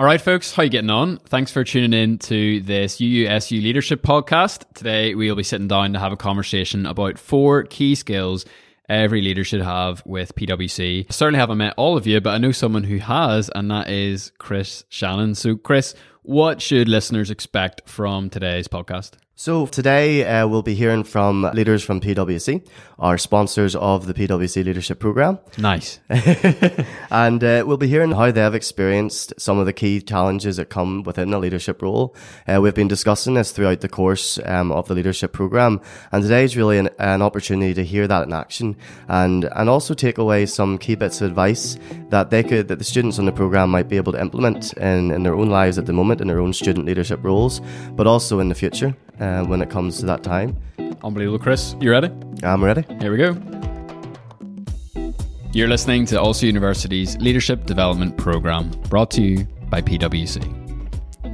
All right, folks, how you getting on? Thanks for tuning in to this UUSU Leadership Podcast. Today, we'll be sitting down to have a conversation about four key skills every leader should have with PwC. I certainly haven't met all of you, but I know someone who has, and that is Chris Shannon. So, Chris, what should listeners expect from today's podcast? So today uh, we'll be hearing from leaders from PwC, our sponsors of the PwC Leadership Program. Nice. and uh, we'll be hearing how they've experienced some of the key challenges that come within a leadership role. Uh, we've been discussing this throughout the course um, of the leadership program, and today is really an, an, opportunity to hear that in action and and also take away some key bits of advice that they could that the students on the program might be able to implement in, in their own lives at the moment in their own student leadership roles, but also in the future uh, when it comes to that time. Unbelievable, Chris. You ready? I'm ready. Here we go. You're listening to Ulster University's Leadership Development Programme, brought to you by PwC.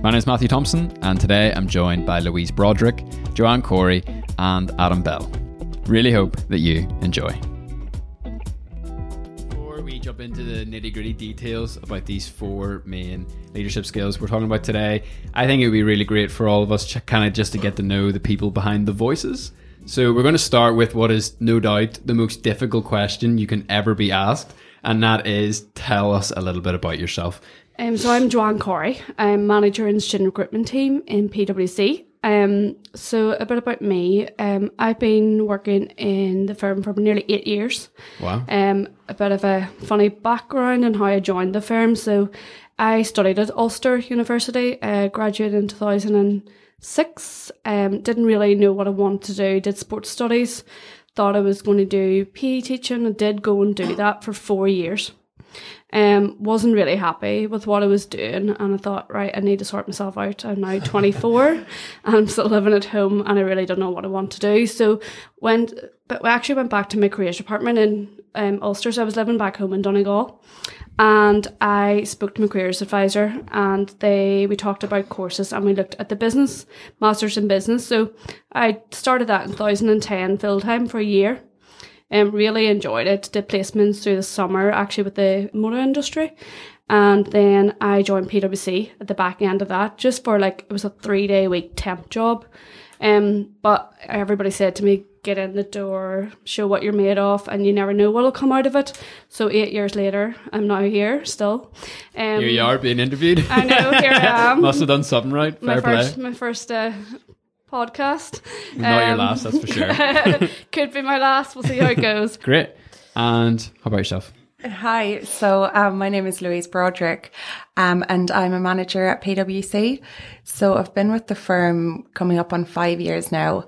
My name is Matthew Thompson, and today I'm joined by Louise Broderick, Joanne Corey, and Adam Bell. Really hope that you enjoy jump into the nitty gritty details about these four main leadership skills we're talking about today, I think it would be really great for all of us kind of just to get to know the people behind the voices. So we're going to start with what is no doubt the most difficult question you can ever be asked, and that is tell us a little bit about yourself. Um, so I'm Joanne Corey. I'm manager in student recruitment team in PwC. Um, so a bit about me. Um, I've been working in the firm for nearly eight years. Wow. Um, a bit of a funny background and how I joined the firm. So I studied at Ulster University, uh, graduated in 2006. Um, didn't really know what I wanted to do. Did sports studies. Thought I was going to do PE teaching. I did go and do that for four years. Um, wasn't really happy with what I was doing, and I thought, right, I need to sort myself out. I'm now 24, and I'm still living at home, and I really don't know what I want to do. So went, but we actually went back to my careers department in um, Ulster. So I was living back home in Donegal, and I spoke to my careers advisor, and they we talked about courses, and we looked at the business masters in business. So I started that in 2010 full time for a year um, really enjoyed it. Did placements through the summer actually with the motor industry. And then I joined PwC at the back end of that, just for like it was a three day week temp job. Um, but everybody said to me, get in the door, show what you're made of, and you never know what'll come out of it. So eight years later, I'm now here still. Um, here you are being interviewed. I know, here I am. Must have done something right. Fair my play. first, my first uh, podcast. Not um, your last, that's for sure. could be my last. We'll see how it goes. Great. And how about yourself? Hi, so um, my name is Louise Broderick, um, and I'm a manager at PwC. So I've been with the firm coming up on five years now,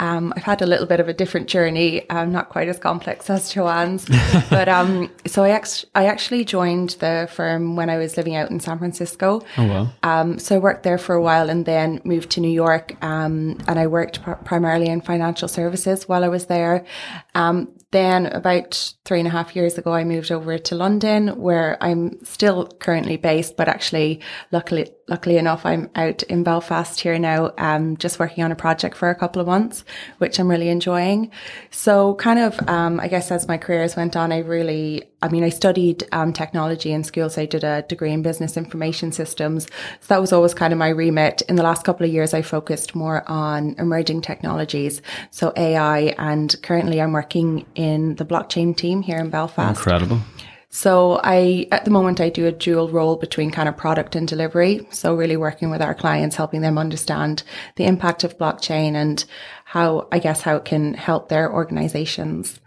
um, I've had a little bit of a different journey, um, not quite as complex as Joanne's. but um, so I, ex- I actually joined the firm when I was living out in San Francisco. Oh, wow. Um, so I worked there for a while and then moved to New York. Um, and I worked pr- primarily in financial services while I was there. Um, then about three and a half years ago, I moved over to London where I'm still currently based, but actually luckily, luckily enough, I'm out in Belfast here now, um, just working on a project for a couple of months, which I'm really enjoying. So kind of, um, I guess as my careers went on, I really, I mean, I studied, um, technology in school. So I did a degree in business information systems. So that was always kind of my remit. In the last couple of years, I focused more on emerging technologies. So AI and currently I'm working in the blockchain team here in Belfast. Incredible. So I, at the moment, I do a dual role between kind of product and delivery. So really working with our clients, helping them understand the impact of blockchain and how, I guess, how it can help their organizations.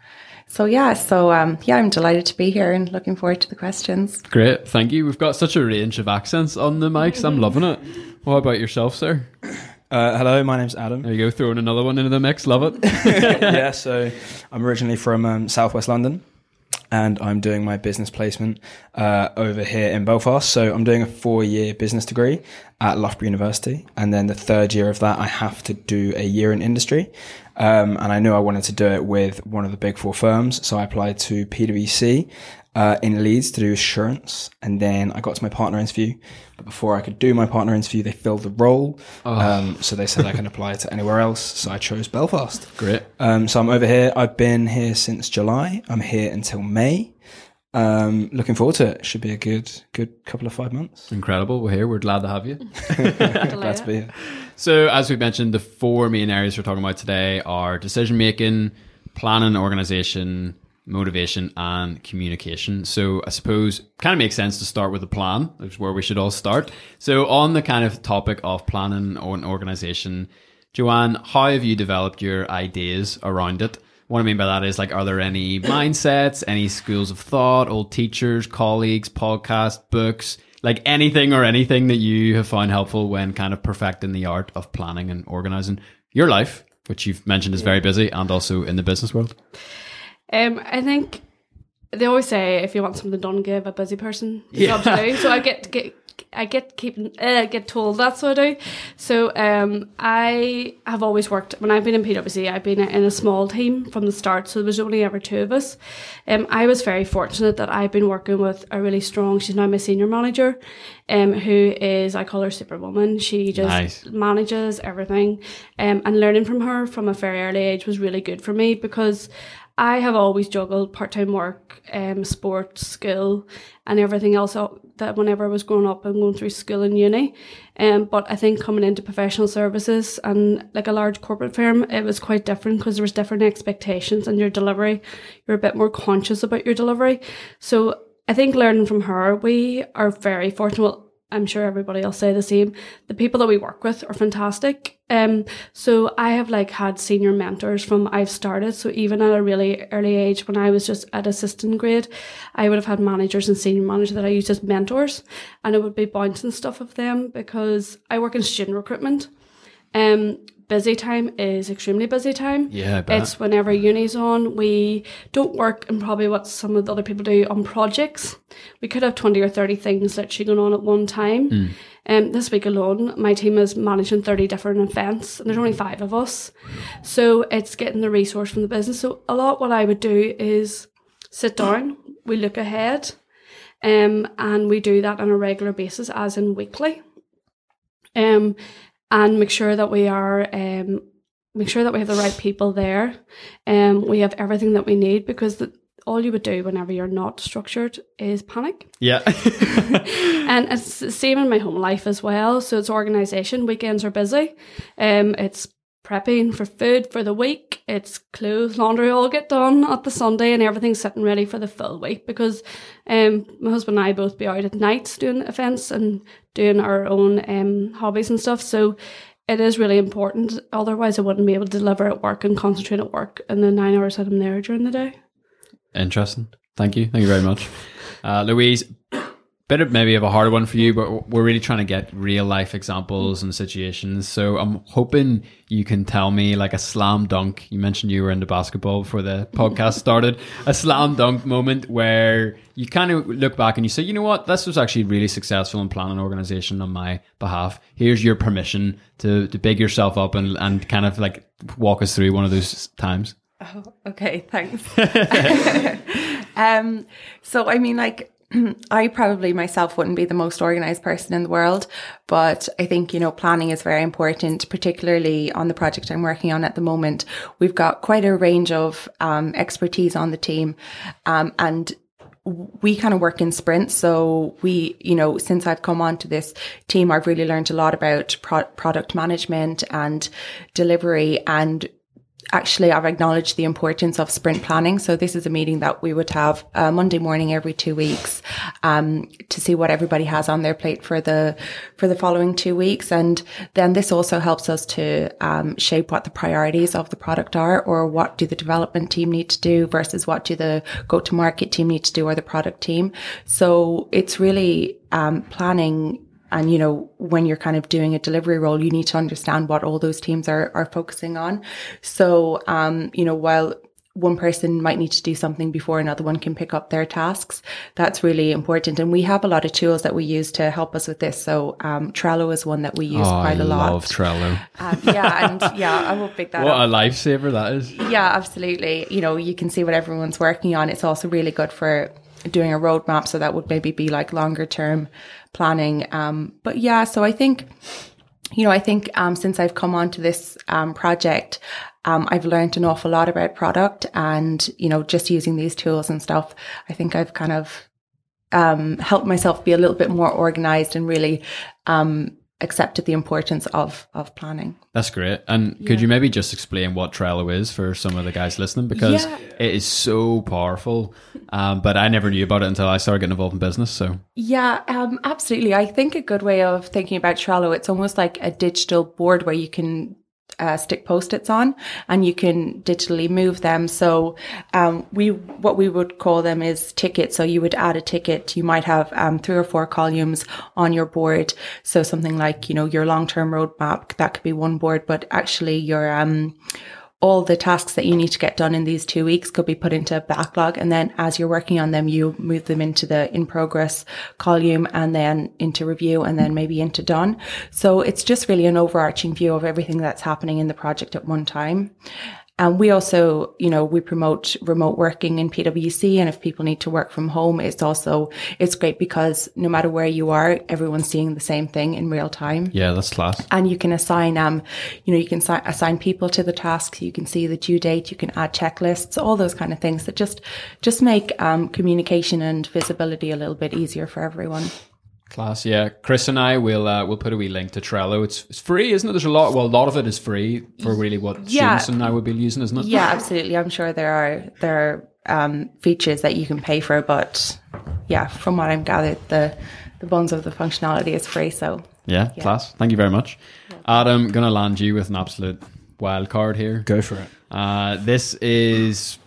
So yeah, so um, yeah, I'm delighted to be here and looking forward to the questions. Great, thank you. We've got such a range of accents on the mics. I'm loving it. What about yourself, sir? Uh, hello, my name's Adam. There you go, throwing another one into the mix. Love it. yeah, so I'm originally from um, Southwest London, and I'm doing my business placement uh, over here in Belfast. So I'm doing a four-year business degree at Loughborough University, and then the third year of that, I have to do a year in industry. Um, and I knew I wanted to do it with one of the big four firms, so I applied to PwC, uh, in Leeds to do assurance. And then I got to my partner interview. But before I could do my partner interview, they filled the role. Oh. Um, so they said I can apply to anywhere else. So I chose Belfast. Great. Um, so I'm over here. I've been here since July. I'm here until May. um, looking forward to it. Should be a good, good couple of five months. Incredible. We're here. We're glad to have you. Glad to be here. So, as we mentioned, the four main areas we're talking about today are decision making, planning, organization, motivation, and communication. So, I suppose kind of makes sense to start with a plan, which is where we should all start. So, on the kind of topic of planning and organization, Joanne, how have you developed your ideas around it? What I mean by that is like, are there any mindsets, any schools of thought, old teachers, colleagues, podcasts, books, like anything or anything that you have found helpful when kind of perfecting the art of planning and organizing your life, which you've mentioned is very busy and also in the business world? Um, I think they always say if you want something done, give a busy person the Yeah. job to do. So I get get I get keeping uh, get told that's what I do. So um, I have always worked when I've been in PwC. I've been in a small team from the start, so there was only ever two of us. Um, I was very fortunate that I've been working with a really strong. She's now my senior manager, um, who is I call her Superwoman. She just Nice. manages everything, um, and learning from her from a very early age was really good for me because I have always juggled part time work, um, sport, school, and everything else that whenever I was growing up and going through school and uni. Um, but I think coming into professional services and like a large corporate firm, it was quite different because there was different expectations and your delivery. You're a bit more conscious about your delivery. So I think learning from her, we are very fortunate. I'm sure everybody else say the same. The people that we work with are fantastic. Um, so I have like had senior mentors from I've started. So even at a really early age, when I was just at assistant grade, I would have had managers and senior managers that I used as mentors, and it would be bouncing stuff of them because I work in student recruitment. Um, busy time is extremely busy time. Yeah. It's whenever uni's on. We don't work in probably what some of the other people do on projects. We could have 20 or 30 things literally going on at one time. Um, this week alone, my team is managing 30 different events, and there's only five of us. So it's getting the resource from the business. So a lot what I would do is sit down, we look ahead, um, and we do that on a regular basis, as in weekly. Um, and make sure that we are um, make sure that we have the right people there. Um, we have everything that we need because the, all you would do whenever you're not structured is panic. Yeah. And it's the same in my home life as well. So it's organisation. Weekends are busy. Um, it's prepping for food for the week. It's clothes, laundry all get done at the Sunday, and everything's sitting ready for the full week because um, my husband and I both be out at nights doing events and doing our own um, hobbies and stuff. So it is really important. Otherwise, I wouldn't be able to deliver at work and concentrate at work in the nine hours that I'm there during the day. Interesting. Thank you. Thank you very much. Uh, Louise, bit of maybe of a harder one for you, but we're really trying to get real life examples and situations. So I'm hoping you can tell me like a slam dunk. You mentioned you were into basketball before the podcast started. A slam dunk moment where you kind of look back and you say, you know what, this was actually really successful in planning organization on my behalf. Here's your permission to, to big yourself up and, and kind of like walk us through one of those times. Okay, thanks. um, so I mean, like, I probably myself wouldn't be the most organized person in the world, but I think, you know, planning is very important, particularly on the project I'm working on at the moment. We've got quite a range of um, expertise on the team. Um, and we kind of work in sprints. So we, you know, since I've come onto this team, I've really learned a lot about pro- product management and delivery and actually I've acknowledged the importance of sprint planning. So this is a meeting that we would have uh, Monday morning every two weeks um, to see what everybody has on their plate for the for the following two weeks, and then this also helps us to um, shape what the priorities of the product are, or what do the development team need to do versus what do the go to market team need to do, or the product team. So it's really um, planning and you know when you're kind of doing a delivery role you need to understand what all those teams are are focusing on so um you know while one person might need to do something before another one can pick up their tasks that's really important and we have a lot of tools that we use to help us with this so um trello is one that we use oh, quite I a lot I love Trello. um, yeah and yeah i will pick that What up a lifesaver that is. yeah, absolutely. You know, you can see what everyone's working on. It's also really good for doing a roadmap. So that would maybe be like longer term planning. Um, but yeah, so I think, you know, I think um, since I've come onto this um, project, um, I've learned an awful lot about product and, you know, just using these tools and stuff. I think I've kind of um, helped myself be a little bit more organized and really um, accepted the importance of of planning. That's great. And could you maybe just explain what Trello is for some of the guys listening? Because Yeah. it is so powerful. Um, but I never knew about it until I started getting involved in business. So Yeah, um, absolutely. I think a good way of thinking about Trello, it's almost like a digital board where you can uh, stick post-its on and you can digitally move them. So um, we what we would call them is tickets. So you would add a ticket. You might have um, three or four columns on your board. So something like you know your long-term roadmap that could be one board, but actually your um, all the tasks that you need to get done in these two weeks could be put into a backlog. And then as you're working on them, you move them into the in progress column and then into review and then maybe into done. So it's just really an overarching view of everything that's happening in the project at one time. And we also, you know, we promote remote working in PwC. And if people need to work from home, it's also, it's great because no matter where you are, everyone's seeing the same thing in real time yeah, that's class. and you can assign um you know you can si- assign people to the tasks you can see the due date you can add checklists all those kind of things that just just make um communication and visibility a little bit easier for everyone Class, yeah. Chris and I will uh, we'll put a wee link to Trello. It's it's free, isn't it? There's a lot. Well, a lot of it is free for really what Yeah. students and I would be using, isn't it? yeah absolutely i'm sure there are there are um features that you can pay for but yeah from what i'm gathered the the bones of the functionality is free so Yeah, class. Thank you very much, Adam. Gonna land you with an absolute wild card here. Go for it. Uh, this is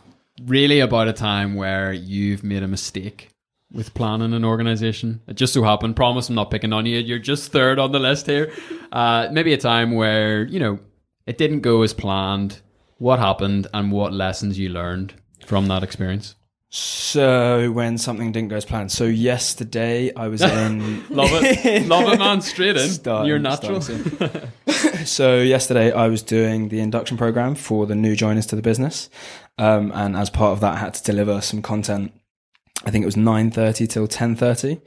really about a time where you've made a mistake with planning an organization. It just so happened, promise I'm not picking on you, you're just third on the list here. Uh, maybe a time where, you know, it didn't go as planned. What happened and what lessons you learned from that experience? So when something didn't go as planned. So yesterday I was in Love it. Love it, man. Straight in. Starting- you're natural. so yesterday I was doing the induction program for the new joiners to the business, um, and as part of that, I had to deliver some content. I think it was nine thirty till ten thirty,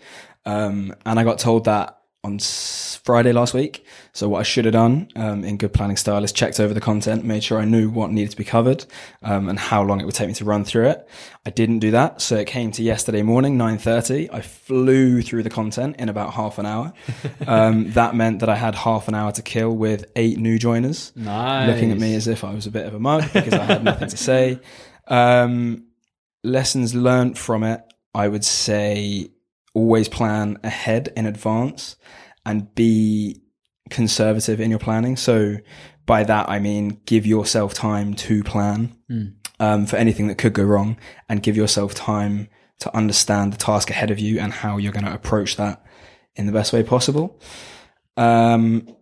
um, and I got told that on Friday last week. So what I should have done, um, in good planning style, is checked over the content, made sure I knew what needed to be covered, um, and how long it would take me to run through it. I didn't do that, so it came to yesterday morning, nine thirty. I flew through the content in about half an hour. Um, that meant that I had half an hour to kill with eight new joiners Nice. looking at me as if I was a bit of a mug because I had nothing to say. Um, lessons learned from it, I would say always plan ahead in advance and be conservative in your planning. So by that, I mean, give yourself time to plan um, for anything that could go wrong and give yourself time to understand the task ahead of you and how you're going to approach that in the best way possible. Um,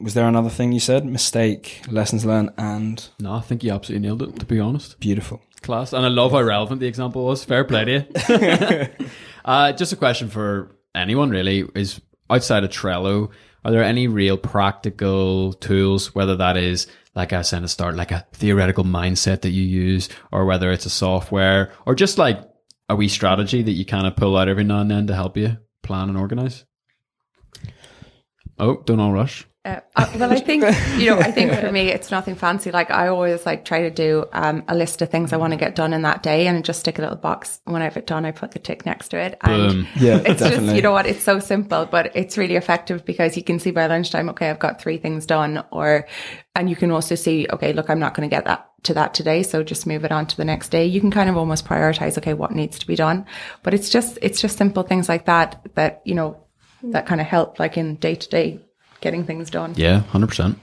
was there another thing you said? Mistake, lessons learned, and No, I think you absolutely nailed it, to be honest. beautiful. Class. And I love how relevant the example was. Fair play to you. uh, just a question for anyone, really, is outside of Trello, are there any real practical tools, whether that is, like I said at the start, like a theoretical mindset that you use, or whether it's a software, or just like a wee strategy that you kind of pull out every now and then to help you plan and organize? Oh, don't all rush. Uh, uh, well, I think you know. I think for me, it's nothing fancy. Like I always like try to do um, a list of things I want to get done in that day, and just stick a little box. When I have it done, I put the tick next to it. And Boom. Yeah, it's just you know what? It's so simple, but it's really effective because you can see by lunchtime. Okay, I've got three things done, or and you can also see. Okay, look, I'm not going to get that to that today, so just move it on to the next day. You can kind of almost prioritize. Okay, what needs to be done, but it's just it's just simple things like that that you know that kind of help, like in day to day getting things done. Yeah, 100%.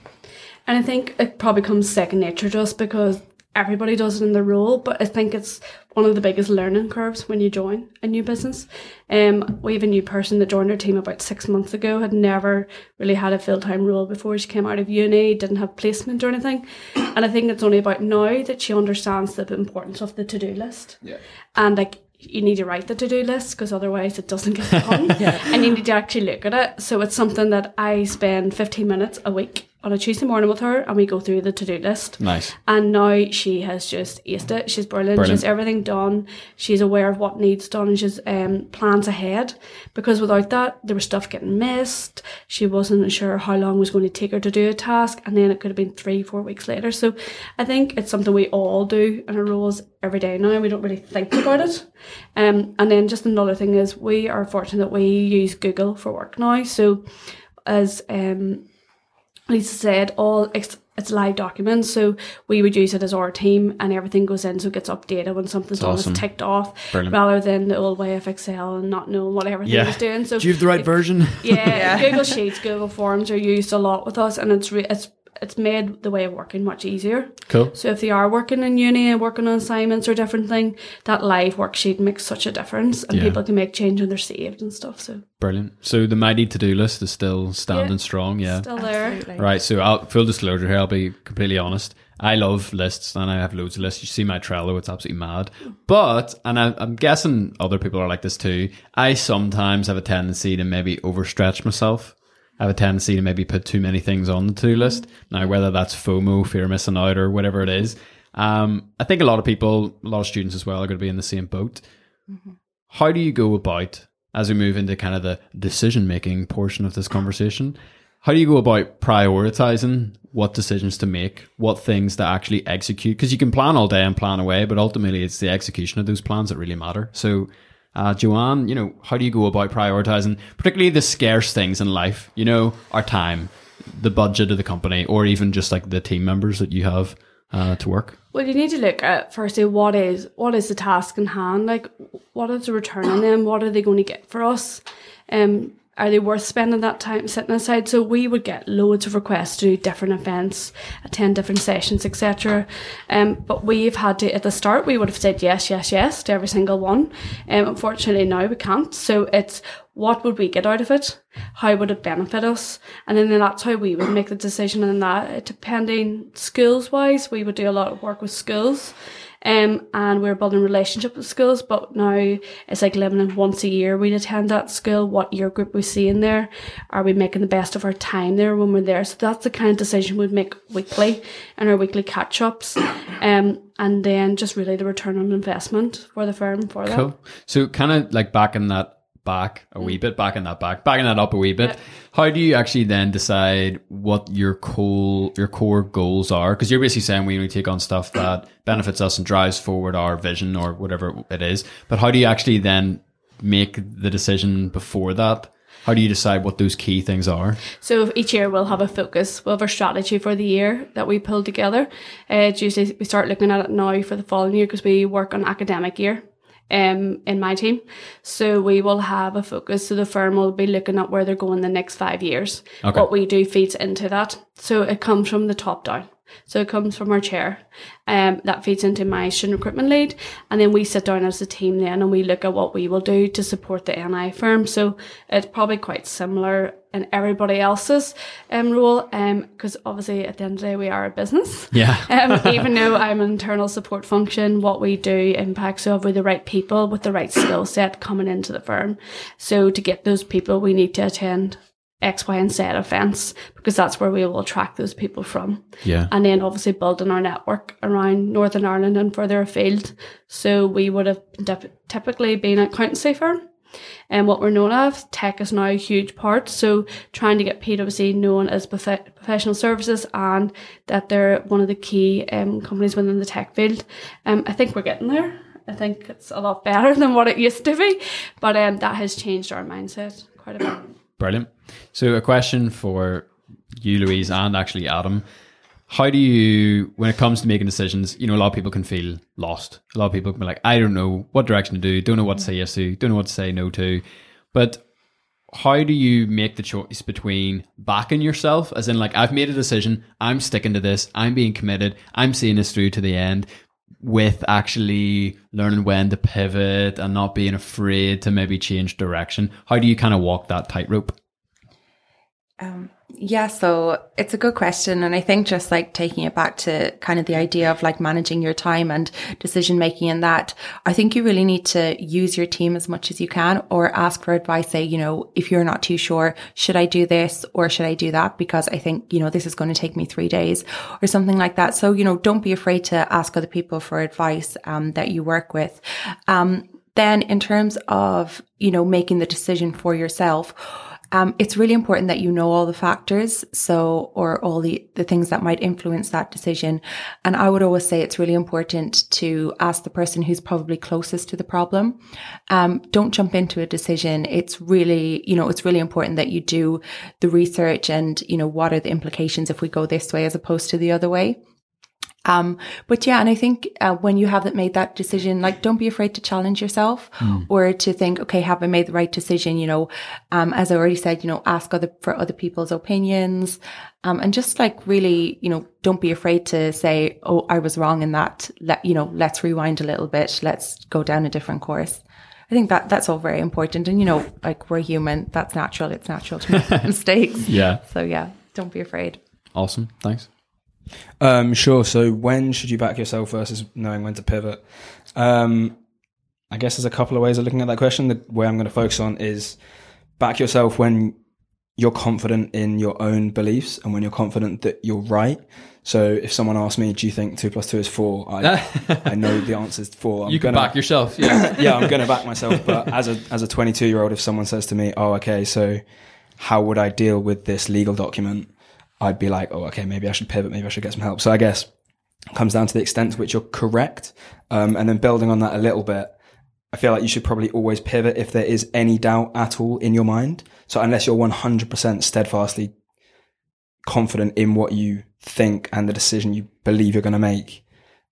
And I think it probably comes second nature just because everybody does it in their role. But I think it's one of the biggest learning curves when you join a new business. Um, we have a new person that joined our team about six months ago, had never really had a full time role before. She came out of uni, didn't have placement or anything. And I think it's only about now that she understands the importance of the to do list. Yeah. And like you need to write the to-do list because otherwise it doesn't get done. And you need to actually look at it. So it's something that i spend 15 minutes a week on a Tuesday morning with her and we go through the to do list. Nice. And now she has just aced it. She's brilliant. Brilliant. She's everything done. She's aware of what needs done and she's um, plans ahead. Because without that, there was stuff getting missed. She wasn't sure how long it was going to take her to do a task. And then it could have been three, four weeks later. So I think it's something we all do in our roles every day now. We don't really think about it. Um, and then just another thing is we are fortunate that we use Google for work now. So as um, Lisa said, all it's, it's live documents, so we would use it as our team, and everything goes in, so it gets updated when something's done, awesome. it's ticked off, Brilliant. rather than the old way of Excel and not knowing what everything Yeah. was doing. So Do you have the right version? yeah, Google Sheets, Google Forms are used a lot with us, and it's re- it's it's made the way of working much easier. Cool. So if they are working in uni and working on assignments or different thing, that live worksheet makes such a difference, and Yeah. people can make change when they're saved and stuff. So Brilliant. So the mighty to do list is still standing Yeah. strong. Yeah. still there. Absolutely. Right. So I'll, full disclosure here, I'll be completely honest. I love lists and I have loads of lists. You see my Trello, it's absolutely mad. But, and I, I'm guessing other people are like this too, I sometimes have a tendency to maybe overstretch myself. I have a tendency to maybe put too many things on the to list. Now, whether that's FOMO, fear of missing out, or whatever it is, um, I think a lot of people, a lot of students as well, are going to be in the same boat. How do you go about, as we move into kind of the decision making portion of this conversation, how do you go about prioritizing what decisions to make, what things to actually execute? Because you can plan all day and plan away, but ultimately it's the execution of those plans that really matter. So, uh, Joanne, you know, how do you go about prioritizing, particularly the scarce things in life? You know, our time, the budget of the company, or even just like the team members that you have uh, to work. Well, you need to look at firstly what is what is the task in hand. Like, what is the return on them? What are they going to get for us? Um, are they worth spending that time sitting aside? So we would get loads of requests to do different events, attend different sessions, etc. Um, but we've had to at the start we would have said yes, yes, yes to every single one. Um, unfortunately now we can't. So it's what would we get out of it? How would it benefit us? And then that's how we would make the decision on that. Depending schools wise, we would do a lot of work with schools. Um, and we're building relationship with schools, but now it's like limited once a year we'd attend that school, what year group we see in there, are we making the best of our time there when we're there? So that's the kind of decision we'd make weekly in our weekly catch ups. Um, and then just really the return on investment for the firm for that. Cool. So kind of like back in that back a wee bit, backing that back, backing that up a wee bit. How do you actually then decide what your core your core goals are? Because you're basically saying we only take on stuff that benefits us and drives forward our vision or whatever it is. But how do you actually then make the decision before that? How do you decide what those key things are? So each year we'll have a focus. We'll have a strategy for the year that we pull together. Uh, it's usually we start looking at it now for the following year because we work on academic year. Um, in my team, so we will have a focus. So the firm will be looking at where they're going the next five years. Okay. What we do feeds into that. So it comes from the top down. So it comes from our chair. Um, that feeds into my student recruitment lead. And then we sit down as a team then and we look at what we will do to support the NI firm. So it's probably quite similar in everybody else's um, role. Um, because obviously at the end of the day, we are a business. Yeah. um, even though I'm an internal support function, what we do impacts we the right people with the right skill set coming into the firm. So to get those people, we need to attend X, Y, and Z events because that's where we will attract those people from. Yeah. And then obviously building our network around Northern Ireland and further afield. So we would have dip- typically been an accountancy firm. And what we're known of, tech is now a huge part. So trying to get PwC known as prof- professional services and that they're one of the key um, companies within the tech field. Um, I think we're getting there. I think it's a lot better than what it used to be, but um, that has changed our mindset quite a bit. Brilliant. So, a question for you, Louise, and actually Adam. How do you, when it comes to making decisions, you know, a lot of people can feel lost. A lot of people can be like, I don't know what direction to do, don't know what to say yes to, don't know what to say no to. But how do you make the choice between backing yourself, as in, like, I've made a decision, I'm sticking to this, I'm being committed, I'm seeing this through to the end, with actually learning when to pivot and not being afraid to maybe change direction? How do you kind of walk that tightrope? Um, yeah, so it's a good question. And I think just like taking it back to kind of the idea of like managing your time and decision making and that, I think you really need to use your team as much as you can or ask for advice. Say, you know, if you're not too sure, should I do this or should I do that? Because I think, you know, this is going to take me three days or something like that. So, you know, don't be afraid to ask other people for advice, um, that you work with. Um, then in terms of, you know, making the decision for yourself, um, it's really important that you know all the factors. So, or all the, the things that might influence that decision. And I would always say it's really important to ask the person who's probably closest to the problem. Um, don't jump into a decision. It's really, you know, it's really important that you do the research and, you know, what are the implications if we go this way as opposed to the other way. Um, but yeah, and I think uh, when you have that made that decision, like don't be afraid to challenge yourself mm. or to think, okay, have I made the right decision? You know, um, as I already said, you know, ask other for other people's opinions, um, and just like really, you know, don't be afraid to say, oh, I was wrong in that. Let you know, let's rewind a little bit. Let's go down a different course. I think that that's all very important. And you know, like we're human, that's natural. It's natural to make mistakes. Yeah. So yeah, don't be afraid. Awesome. Thanks. Um, sure. So when should you back yourself versus knowing when to pivot? Um, I guess there's a couple of ways of looking at that question. The way I'm going to focus on is back yourself when you're confident in your own beliefs and when you're confident that you're right. So if someone asks me, "Do you think two plus two is four? I, I know the answer is four. I'm you can gonna, back yourself. Yeah, yeah, I'm going to back myself. But as a as a 22 year old, if someone says to me, "Oh, okay, so how would I deal with this legal document?" I'd be like, oh, okay, maybe I should pivot, maybe I should get some help. So I guess it comes down to the extent to which you're correct. Um, and then building on that a little bit, I feel like you should probably always pivot if there is any doubt at all in your mind. So unless you're 100% steadfastly confident in what you think and the decision you believe you're going to make,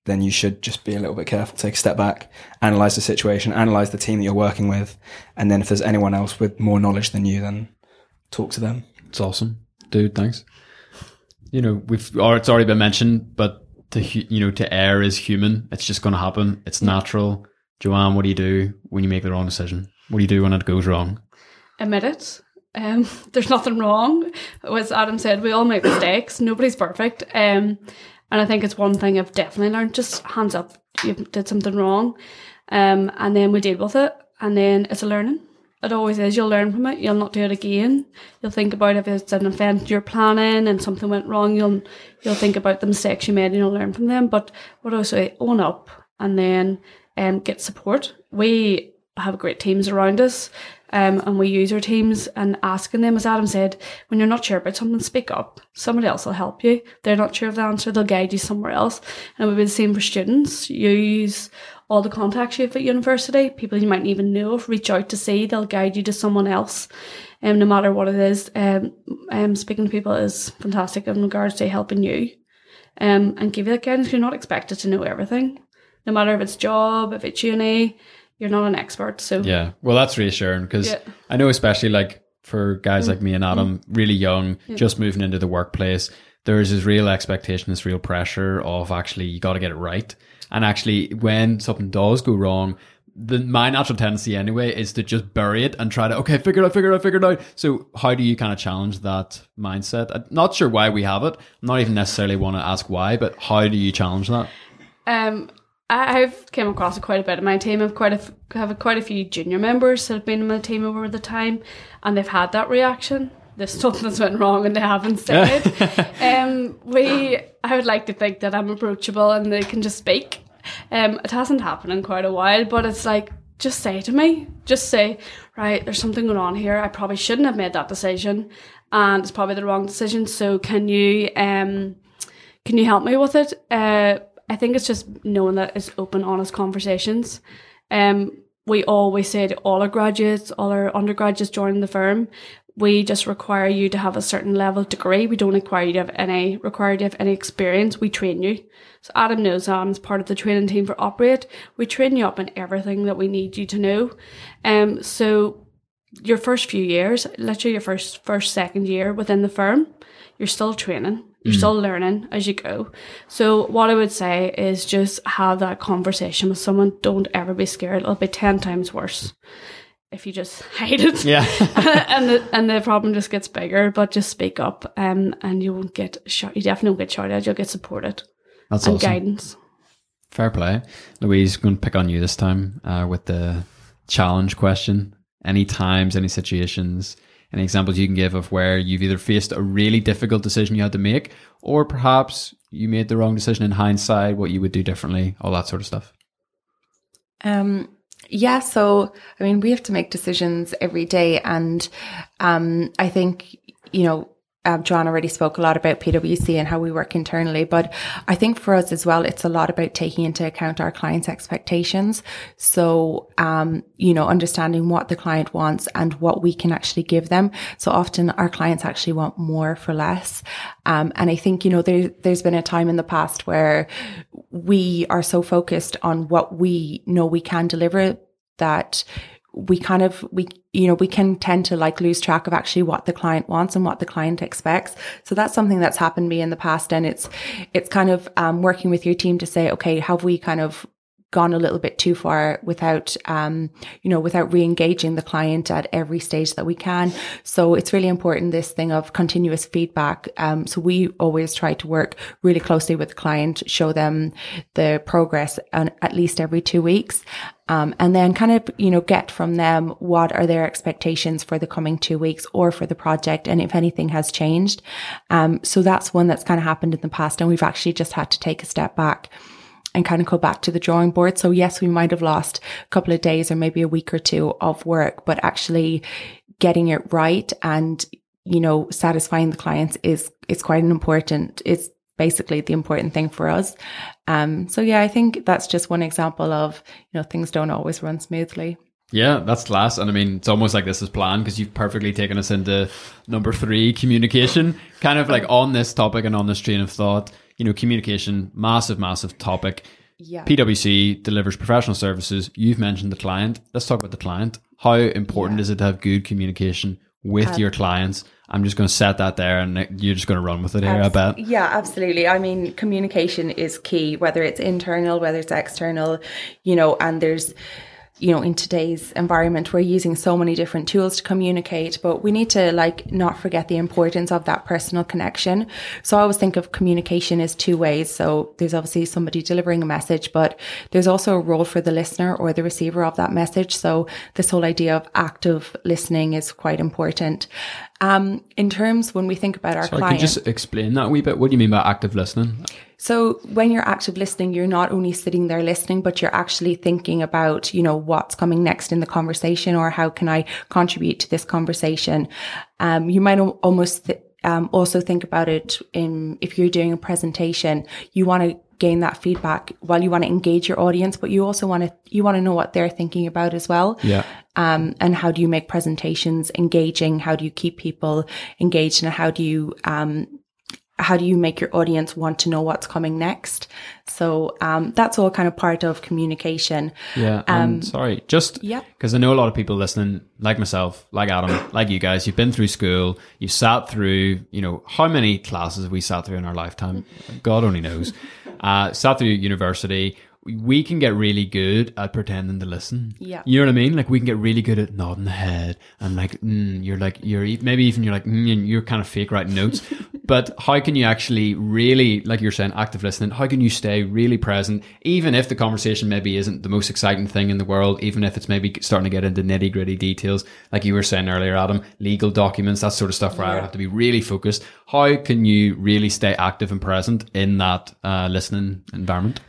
then you should just be a little bit careful, take a step back, analyze the situation, analyze the team that you're working with. And then if there's anyone else with more knowledge than you, then talk to them. It's awesome. Dude, thanks you know, we've or it's already been mentioned, but to you know, to err is human. It's just going to happen. It's natural. Joanne, what do you do when you make the wrong decision? What do you do when it goes wrong? Admit it. Um, there's nothing wrong. As Adam said, we all make mistakes. Nobody's perfect. Um, and I think it's one thing I've definitely learned. Just hands up, you did something wrong, um, and then we deal with it, and then it's a learning. It always is. You'll learn from it. You'll not do it again. You'll think about if it's an event you're planning and something went wrong. You'll you'll think about the mistakes you made and you'll learn from them. But what I say, own up and then um, get support. We have great teams around us. Um, and we use our teams and asking them, as Adam said, when you're not sure about something, speak up. Somebody else will help you. They're not sure of the answer, they'll guide you somewhere else. And it would be the same for students. Use all the contacts you have at university, people you mightn't even know reach out to see, they'll guide you to someone else. Um, no matter what it is, um, um, speaking to people is fantastic in regards to helping you um, and give you that guidance. You're not expected to know everything, no matter if it's job, if it's uni, you're not an expert. So yeah, well, that's reassuring because yeah. I know, especially like for guys mm like me and Adam, mm really young, yeah. just moving into the workplace, there's this real expectation, this real pressure of actually you got to get it right. And actually, when something does go wrong, the my natural tendency anyway is to just bury it and try to okay figure it out figure it out figure it out so how do you kind of challenge that mindset I'm not sure why we have it I'm not even necessarily want to ask why but how do you challenge that um I've came across it quite a bit in my team. I've quite a have quite a few junior members that have been in my team over the time, and they've had that reaction. There's something that's went wrong, and they haven't said it. um, we, I would like to think that I'm approachable and they can just speak. Um, it hasn't happened in quite a while, but it's like just say to me, just say, right, there's something going on here. I probably shouldn't have made that decision, and it's probably the wrong decision. So can you, um, can you help me with it? Uh, I think it's just knowing that it's open, honest conversations. Um, we always say to all our graduates, all our undergraduates joining the firm, we just require you to have a certain level of degree. We don't require you to have any require you to have any experience. We train you. So Adam knows Adam's part of the training team for Operate. We train you up in everything that we need you to know. Um so your first few years, literally your first first second year within the firm, you're still training. You're mm. still learning as you go. So what I would say is just have that conversation with someone. Don't ever be scared. It'll be 10 times worse. If you just hide it. Yeah. and the and the problem just gets bigger. But just speak up, um, and you won't get shot. You definitely won't get shouted at. You'll get supported That's and awesome. guidance. Fair play. Louise, going to pick on you this time uh, with the challenge question. Any times, any situations, any examples you can give of where you've either faced a really difficult decision you had to make, or perhaps you made the wrong decision in hindsight, what you would do differently, all that sort of stuff. Um, yeah, so I mean, we have to make decisions every day, and um, I think you know. Um, Joanne already spoke a lot about PwC and how we work internally, but I think for us as well, it's a lot about taking into account our clients' expectations. So, um, you know, understanding what the client wants and what we can actually give them. So often our clients actually want more for less. Um, and I think, you know, there, there's been a time in the past where we are so focused on what we know we can deliver that we kind of we you know we can tend to like lose track of actually what the client wants and what the client expects. So that's something that's happened to me in the past and it's it's kind of um, working with your team to say okay have we kind of gone a little bit too far without um you know without re-engaging the client at every stage that we can. So it's really important this thing of continuous feedback. Um so we always try to work really closely with the client show them the progress on at least every two weeks um, and then kind of, you know, get from them what are their expectations for the coming two weeks or for the project and if anything has changed. Um, so that's one that's kind of happened in the past and we've actually just had to take a step back and kind of go back to the drawing board. So yes, we might have lost a couple of days or maybe a week or two of work, but actually getting it right and, you know, satisfying the clients is, is quite an important, it's basically the important thing for us. Um, so yeah, I think that's just one example of, you know, things don't always run smoothly. Yeah, that's class. And I mean, it's almost like this is planned because you've perfectly taken us into number three, communication, kind of like on this topic and on this train of thought. You know, communication, massive, massive topic. Yeah. PwC delivers professional services. You've mentioned the client. Let's talk about the client. How important is it to have good communication with your clients? I'm just going to set that there and you're just going to run with it here, I bet. Yeah, absolutely. I mean, communication is key, whether it's internal, whether it's external, you know, and there's, you know, in today's environment, we're using so many different tools to communicate, but we need to like not forget the importance of that personal connection. So I always think of communication as two ways. So there's obviously somebody delivering a message, but there's also a role for the listener or the receiver of that message. So this whole idea of active listening is quite important. Um, in terms when we think about our Sorry, client, could just explain that a wee bit? What do you mean by active listening? So when you're active listening, you're not only sitting there listening, but you're actually thinking about, you know, what's coming next in the conversation or how can I contribute to this conversation? Um, you might almost th- um, also think about it in if you're doing a presentation, you want to gain that feedback while you want to engage your audience, but you also want to you want to know what they're thinking about as well. Yeah. Um, and how do you make presentations engaging? How do you keep people engaged? And how do you um, how do you make your audience want to know what's coming next? So um, that's all kind of part of communication. Yeah. Um, sorry, just yeah. because I know a lot of people listening, like myself, like Adam, like you guys, you've been through school, you've sat through, you know, how many classes we sat through in our lifetime? God only knows. Uh, sat through university. We can get really good at pretending to listen. Yeah. You know what I mean? Like we can get really good at nodding the head and like, mm, you're like, you're maybe even you're like, mm, you're kind of fake writing notes. but how can you actually really, like you're saying, active listening? How can you stay really present, even if the conversation maybe isn't the most exciting thing in the world, even if it's maybe starting to get into nitty gritty details, like you were saying earlier, Adam, legal documents, that sort of stuff where I would have to be really focused. How can you really stay active and present in that uh, listening environment?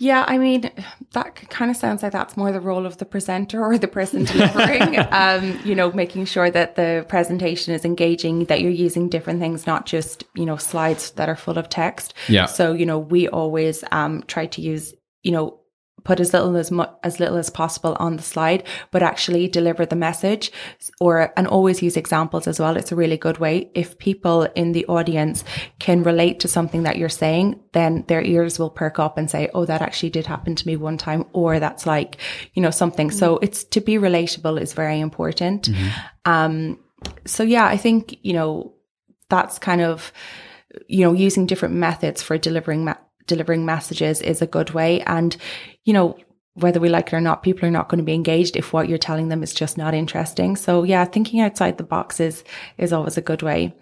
Yeah, I mean, that kind of sounds like that's more the role of the presenter or the person delivering. um, you know, making sure that the presentation is engaging, that you're using different things, not just, you know, slides that are full of text. Yeah. So, you know, we always um, try to use, you know, put as little as mu- as little as possible on the slide, but actually deliver the message, or and always use examples as well. It's a really good way. If people in the audience can relate to something that you're saying, then their ears will perk up and say, "Oh, that actually did happen to me one time," or "That's like, you know, something." So it's to be relatable is very important. Um, so yeah, I think you know that's kind of you know using different methods for delivering ma- delivering messages is a good way and you know whether we like it or not, people are not going to be engaged if what you're telling them is just not interesting. So yeah, thinking outside the box is, is always a good way.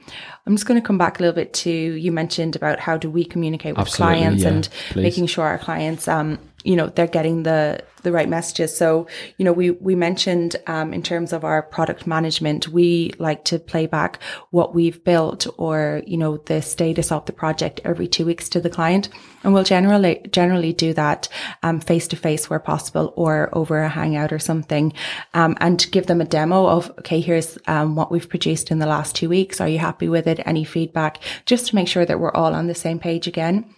I'm just going to come back a little bit to, you mentioned about how do we communicate with Absolutely, clients yeah, and please. making sure our clients, um, you know, they're getting the, the right messages. So, you know, we, we mentioned, um, in terms of our product management, we like to play back what we've built or, you know, the status of the project every two weeks to the client. And we'll generally, generally do that, face to face where possible or over a hangout or something, um, and give them a demo of, okay, here's, um, what we've produced in the last two weeks. Are you happy with it? Any feedback? Just to make sure that we're all on the same page again.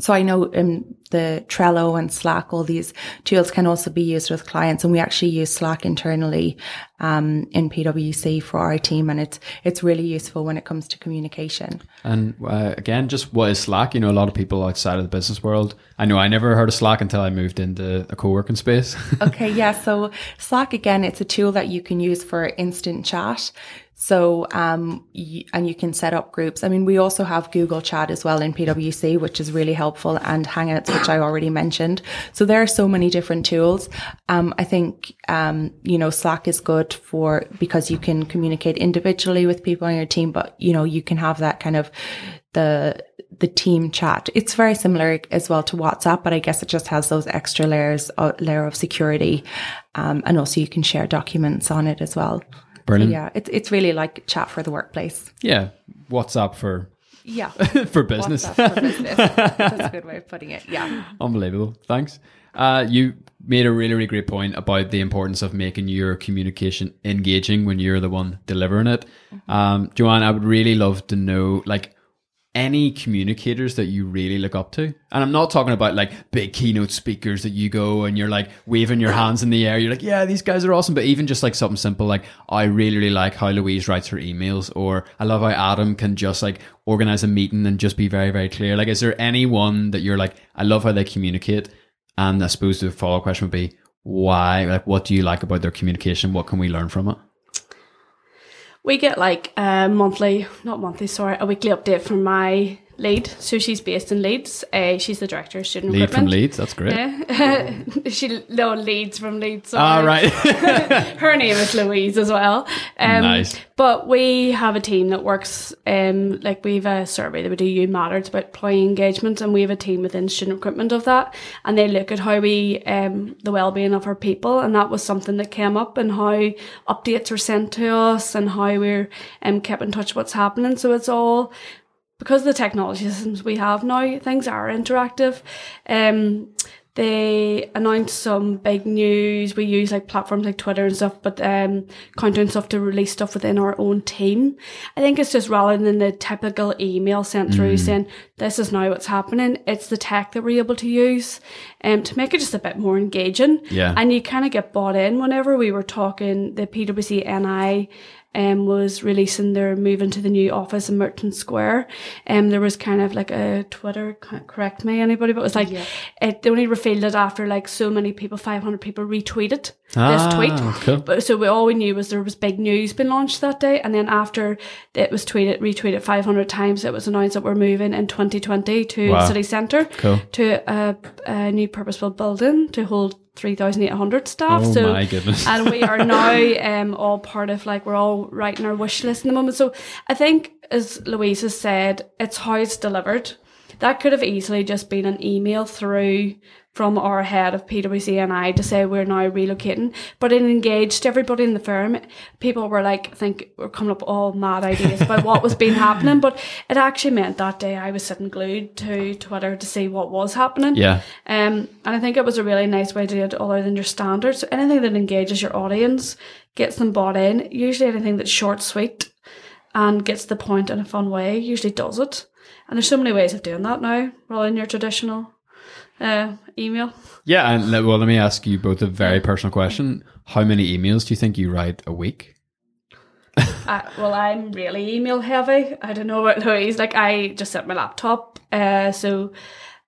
So I know um, the Trello and Slack, all these tools can also be used with clients, and we actually use Slack internally um, in PwC for our team, and it's it's really useful when it comes to communication. And uh, again, just what is Slack? You know, a lot of people outside of the business world. I know I never heard of Slack until I moved into a co-working space. okay, yeah. So Slack again, it's a tool that you can use for instant chat. So, um, and you can set up groups. I mean, we also have Google Chat as well in PwC, which is really helpful, and Hangouts, which I already mentioned. So there are so many different tools. Um, I think, um, you know, Slack is good for because you can communicate individually with people on your team, but you know, you can have that kind of the the team chat. It's very similar as well to WhatsApp, but I guess it just has those extra layers, uh, layer of security, um, and also you can share documents on it as well. Brilliant. Yeah, it's it's really like chat for the workplace. yeah, WhatsApp for Yeah, for business. WhatsApp for business. That's a good way of putting it. Yeah. Unbelievable. Thanks. Uh, you made a really, really great point about the importance of making your communication engaging when you're the one delivering it. Um, Joanne, I would really love to know, like, any communicators that you really look up to. And I'm not talking about like big keynote speakers that you go and you're like waving your hands in the air. You're like, yeah, these guys are awesome. But even just like something simple, like I really, really like how Louise writes her emails, or I love how Adam can just like organize a meeting and just be very, very clear. Like, is there anyone that you're like, I love how they communicate? And I suppose the follow up question would be, why? Like, what do you like about their communication? What can we learn from it? We get like a monthly, not monthly, sorry, a weekly update from my lead. So she's based in Leeds. Uh, she's the director of student Lead from. Leeds. That's great. Yeah. she no leads from Leeds. All sorry. right. Her name is Louise as well. Um, Nice. But we have a team that works, um, like we have a survey that we do, You Matter, it's about employee engagement, and we have a team within student recruitment of that, and they look at how we, um, the well-being of our people, and that was something that came up, and how updates were sent to us, and how we're um, kept in touch with what's happening. So it's all because of the technology systems we have now, things are interactive. Um, they announce some big news. We use like platforms like Twitter and stuff, but um, countdown stuff to release stuff within our own team. I think it's just rather than the typical email sent through saying this is now what's happening. It's the tech that we're able to use, um, to make it just a bit more engaging. Yeah. and you kind of get bought in whenever we were talking. The PwC NI um, was releasing their move into the new office in Merchant Square. Um, there was kind of like a Twitter, can't correct me anybody, but it was like, it, they only revealed it after like so many people, 500 people retweeted Ah, this tweet. cool. But so we, all we knew was there was big news being launched that day. And then after it was tweeted, retweeted 500 times, it was announced that we're moving in 2020 to Wow. city centre Cool. to a, a new purpose-built building to hold 3,800 staff. Oh so my goodness. and we are now um, all part of like we're all writing our wish list in the moment. So I think, as Louise has said, it's how it's delivered. That could have easily just been an email through from our head of PwC NI to say we're now relocating, but it engaged everybody in the firm. People were like, I think we're coming up all mad ideas about what was being happening, but it actually meant that day I was sitting glued to Twitter to see what was happening. Yeah. Um, and I think it was a really nice way to do it other than your standard. So anything that engages your audience, gets them bought in, usually anything that's short, sweet, and gets the point in a fun way, usually does it. And there's so many ways of doing that now, rather than your traditional uh, email. Yeah, and well, let me ask you both a very personal question. How many emails do you think you write a week? Uh, well, I'm really email heavy. I don't know about Louise. Like I just set my laptop. Uh, so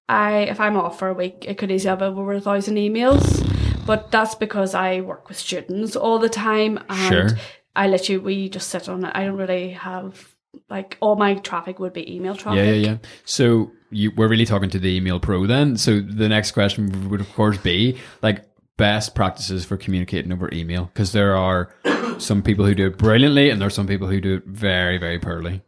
I, if I'm off for a week, it could easily have over a thousand emails. But that's because I work with students all the time, and Sure. I literally we just sit on it. I don't really have like all my traffic would be email traffic. Yeah, yeah, yeah. So you we're really talking to the email pro then. So the next question would of course be like best practices for communicating over email because there are some people who do it brilliantly and there are some people who do it very very poorly.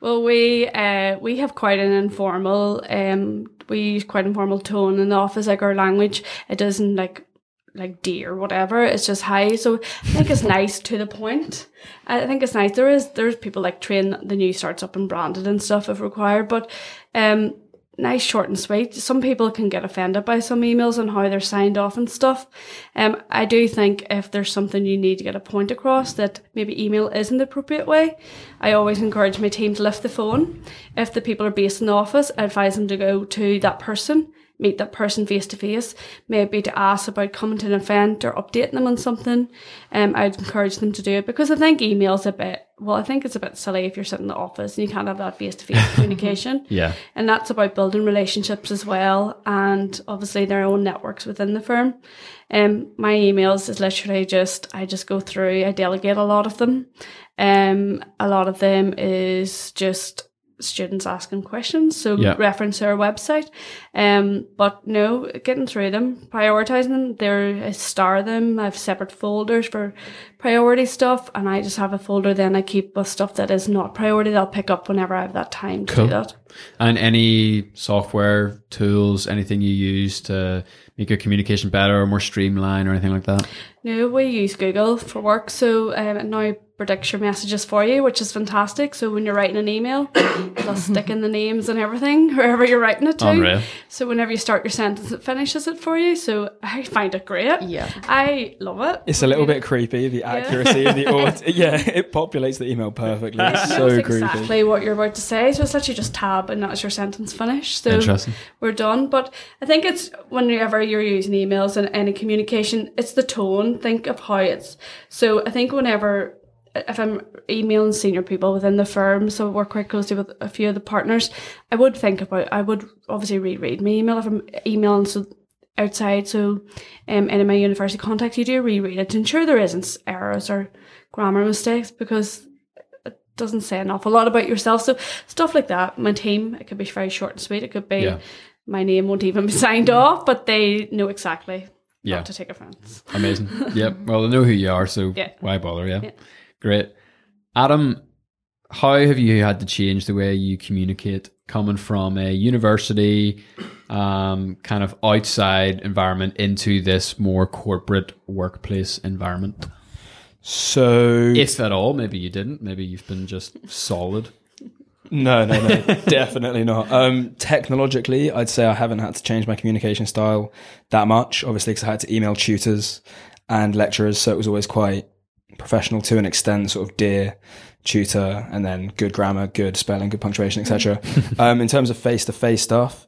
Well, we uh, we have quite an informal um we use quite informal tone in the office. Like our language, it doesn't like like D or whatever. It's just hi. So I think it's nice to the point. I think it's nice. There is there's people like train the new starts up and branded and stuff if required, but um nice short and sweet. Some people can get offended by some emails and how they're signed off and stuff. Um I do think if there's something you need to get a point across that maybe email isn't the appropriate way, I always encourage my team to lift the phone. If the people are based in the office, I advise them to go to that person meet that person face to face, maybe to ask about coming to an event or updating them on something. Um, I'd encourage them to do it because I think email's a bit, well, I think it's a bit silly if you're sitting in the office and you can't have that face to face communication. Yeah. And that's about building relationships as well and obviously their own networks within the firm. Um, my emails is literally just, I just go through, I delegate a lot of them. Um, a lot of them is just students asking questions, so Yeah. reference our website. Um, but no, getting through them, prioritizing them. There, I star them. I have separate folders for priority stuff, and I just have a folder. Then I keep with stuff that is not priority. That I'll pick up whenever I have that time to Cool. do that. And any software tools, anything you use to make your communication better or more streamlined or anything like that? No, we use Google for work, so um, now predicts your messages for you, which is fantastic. So when you're writing an email, it'll stick in the names and everything wherever you're writing it to. Oh, Unreal. So whenever you start your sentence, it finishes it for you. So I find it great. Yeah. I love it. It's a little bit creepy, the accuracy of the audio. Yeah, it populates the email perfectly. It's It so knows creepy. exactly what you're about to say. So it's literally just tab and that's your sentence finished. So Interesting. we're done. But I think it's whenever you're using emails and any communication, it's the tone. Think of how it's. So I think whenever if I'm emailing senior people within the firm, so I work quite closely with a few of the partners, I would think about. I would obviously reread my email if I'm emailing so outside. So um, any of my university contacts, you do reread it to ensure there isn't errors or grammar mistakes because it doesn't say an awful lot about yourself. So stuff like that. My team, it could be very short and sweet. It could be Yeah. my name won't even be signed off, but they know exactly Yeah. not to take offense. Amazing. yep. Well, they know who you are, so Yeah. why bother? Yeah. Yeah. Great. Adam, how have you had to change the way you communicate coming from a university um, kind of outside environment into this more corporate workplace environment? So If at all, maybe you didn't. Maybe you've been just solid. No, no, no, definitely not. Um, technologically, I'd say I haven't had to change my communication style that much. Obviously, because I had to email tutors and lecturers, so it was always quite professional to an extent. Sort of dear tutor, and then good grammar, good spelling, good punctuation, etc. um, in terms of face to face stuff,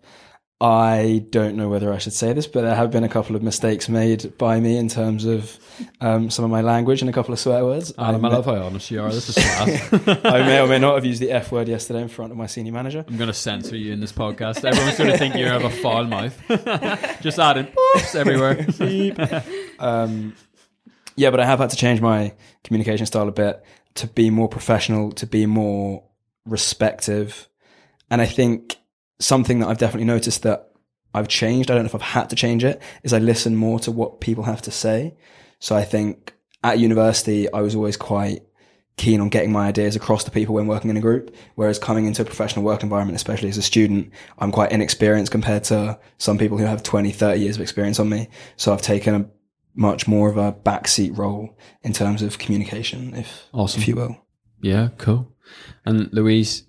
I don't know whether I should say this, but there have been a couple of mistakes made by me in terms of um, some of my language and a couple of swear words. Adam, I may- love how honest you are. This is. I may or may not have used the F word yesterday in front of my senior manager. I'm going to censor you in this podcast. Everyone's going to think you have a foul mouth. just adding boops everywhere. Um, yeah, but I have had to change my communication style a bit to be more professional, to be more respective. And I think something that I've definitely noticed that I've changed, I don't know if I've had to change it, is I listen more to what people have to say. So I think at university, I was always quite keen on getting my ideas across to people when working in a group. Whereas coming into a professional work environment, especially as a student, I'm quite inexperienced compared to some people who have 20, 30 years of experience on me. So I've taken a much more of a backseat role in terms of communication, if, Awesome. if you will. Yeah, cool. And Louise,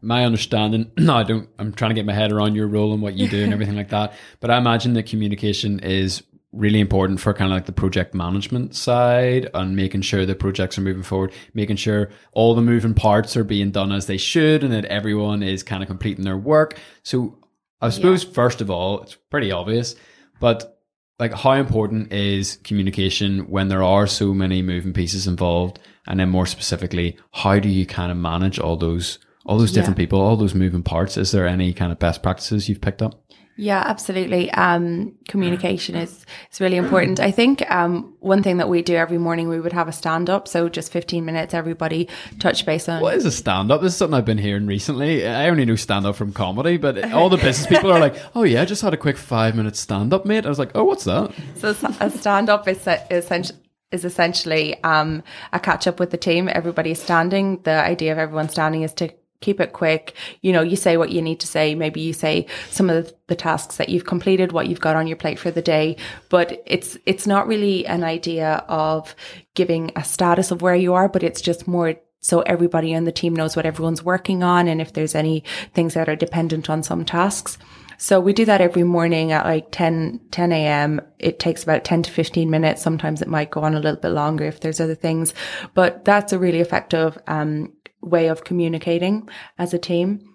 my understanding, no, I don't, I'm trying to get my head around your role and what you do and everything like that. But I imagine that communication is really important for kind of like the project management side and making sure the projects are moving forward, making sure all the moving parts are being done as they should and that everyone is kind of completing their work. So I suppose, first of all, it's pretty obvious, but like how important is communication when there are so many moving pieces involved? And then more specifically how do you kind of manage all those all those different people all those moving parts? Is there any kind of best practices you've picked up Yeah, absolutely. Um, communication is is really important. I think um, one thing that we do every morning we would have a stand up, so just fifteen minutes, everybody touch base on. What is a stand up? This is something I've been hearing recently. I only knew stand up from comedy, but all the business people are like, "Oh yeah, I just had a quick five minute stand up, mate." I was like, "Oh, what's that?" So a stand up is essentially is essentially um, a catch up with the team. Everybody's standing. The idea of everyone standing is to keep it quick. You know, you say what you need to say. Maybe you say some of the, tasks that you've completed, what you've got on your plate for the day. But it's it's not really an idea of giving a status of where you are, but it's just more so everybody on the team knows what everyone's working on and if there's any things that are dependent on some tasks. So we do that every morning at like 10, 10 a.m. It takes about 10 to 15 minutes. Sometimes it might go on a little bit longer if there's other things, but that's a really effective, um, way of communicating as a team.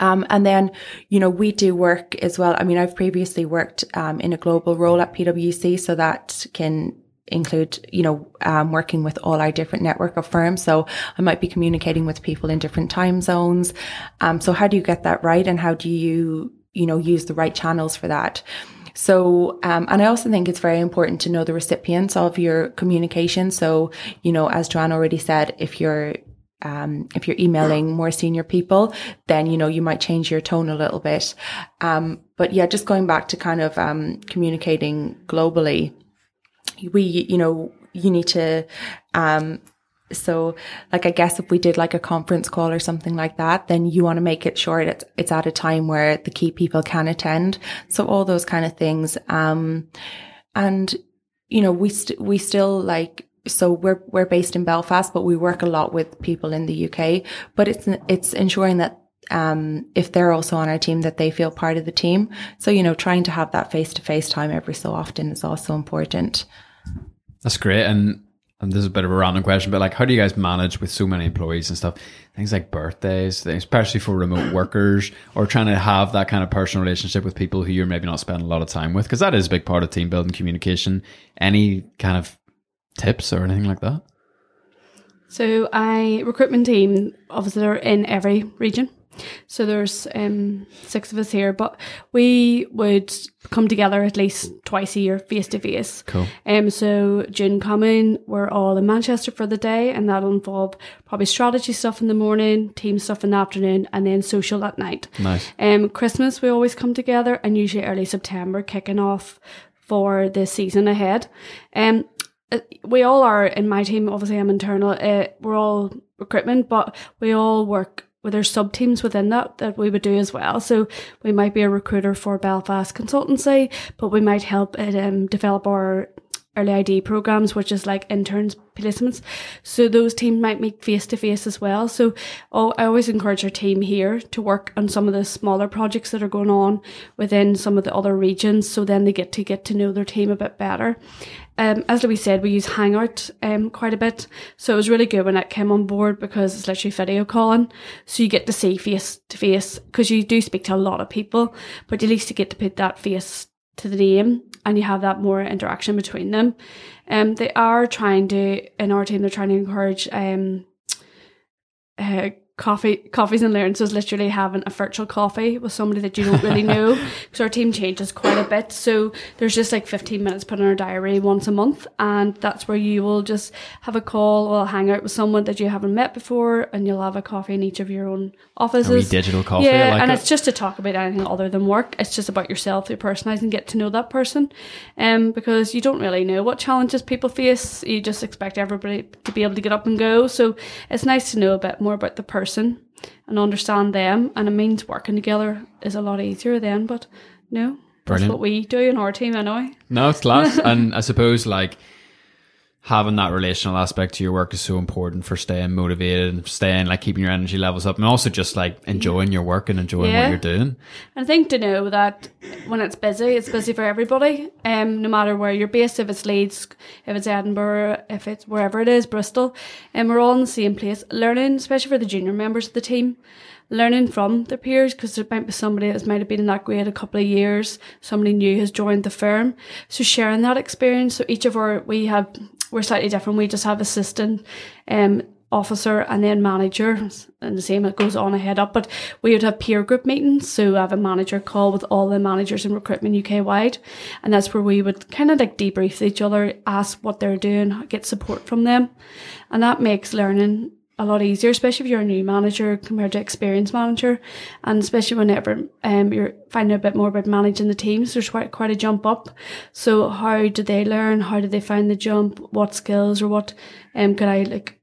Um, and then, you know, we do work as well. I mean, I've previously worked um, in a global role at PwC, so that can include, you know, um, working with all our different network of firms. So I might be communicating with people in different time zones. Um, so how do you get that right, and how do you, you know, use the right channels for that? So, um, and I also think it's very important to know the recipients of your communication. So, you know, as Joanne already said, if you're um, if you're emailing more senior people, then, you know, you might change your tone a little bit. Um, but yeah, just going back to kind of, um, communicating globally, we, you know, you need to, um, so like I guess if we did like a conference call or something like that, then you want to make it. It's, it's at a time where the key people can attend. So all those kind of things. Um, and, you know, we, st- we still like, so we're we're based in Belfast, but we work a lot with people in the UK. But it's it's ensuring that um, if they're also on our team, that they feel part of the team. So you know, trying to have that face to face time every so often is also important. That's great, and and this is a bit of a random question, but like, how do you guys manage with so many employees and stuff? Things like birthdays, especially for remote workers, or trying to have that kind of personal relationship with people who you're maybe not spending a lot of time with, because that is a big part of team building, communication. Any kind of tips or anything like that? So I recruitment team obviously they're in every region. So there's um, six of us here, but we would come together at least twice a year, face to face. Cool. Um, so June coming, we're all in Manchester for the day, and that'll involve probably strategy stuff in the morning, team stuff in the afternoon, and then social at night. Nice. Um, Christmas we always come together, and usually early September, kicking off for the season ahead. Um, we all are in my team. Obviously, I'm internal. Uh, we're all recruitment, but we all work with our sub teams within that that we would do as well. So we might be a recruiter for Belfast consultancy, but we might help it, um, develop our early ID programs, which is like interns placements. So those teams might meet face to face as well. So oh, I always encourage our team here to work on some of the smaller projects that are going on within some of the other regions. So then they get to get to know their team a bit better. Um, as Louise said, we use Hangout um, quite a bit. So it was really good when it came on board because it's literally video calling. So you get to see face to face because you do speak to a lot of people, but at least you get to put that face to the name and you have that more interaction between them. Um, they are trying to, in our team, they're trying to encourage um, uh, coffee coffees and learns is literally having a virtual coffee with somebody that you don't really know. Because our team changes quite a bit. So there's just like 15 minutes put in our diary once a month and that's where you will just have a call or hang out with someone that you haven't met before and you'll have a coffee in each of your own offices. A digital coffee? Yeah like and it. it's just to talk about anything other than work. It's just about yourself your personalize and get to know that person. Um because you don't really know what challenges people face. You just expect everybody to be able to get up and go. So it's nice to know a bit more about the person person and understand them. And it means working together is a lot easier then. But no, Brilliant. that's what we do in our team anyway. No, it's class. and I suppose like having that relational aspect to your work is so important for staying motivated and staying like keeping your energy levels up and also just like enjoying your work and enjoying Yeah. what you're doing. I think to know that when it's busy, it's busy for everybody. Um, no matter where you're based, if it's Leeds, if it's Edinburgh, if it's wherever it is, Bristol, and we're all in the same place, learning, especially for the junior members of the team, learning from their peers because there might be somebody that might have been in that grade a couple of years, somebody new has joined the firm, so sharing that experience. So each of our we have we're slightly different. We just have assistant um officer and then manager and the same it goes on ahead up but we would have peer group meetings so I have a manager call with all the managers in recruitment UK wide and that's where we would kind of like debrief each other ask what they're doing get support from them and that makes learning a lot easier, especially if you're a new manager compared to experienced manager, and especially whenever um you're finding a bit more about managing the teams. There's quite quite a jump up. So how did they learn? How did they find the jump? What skills or what um could I like?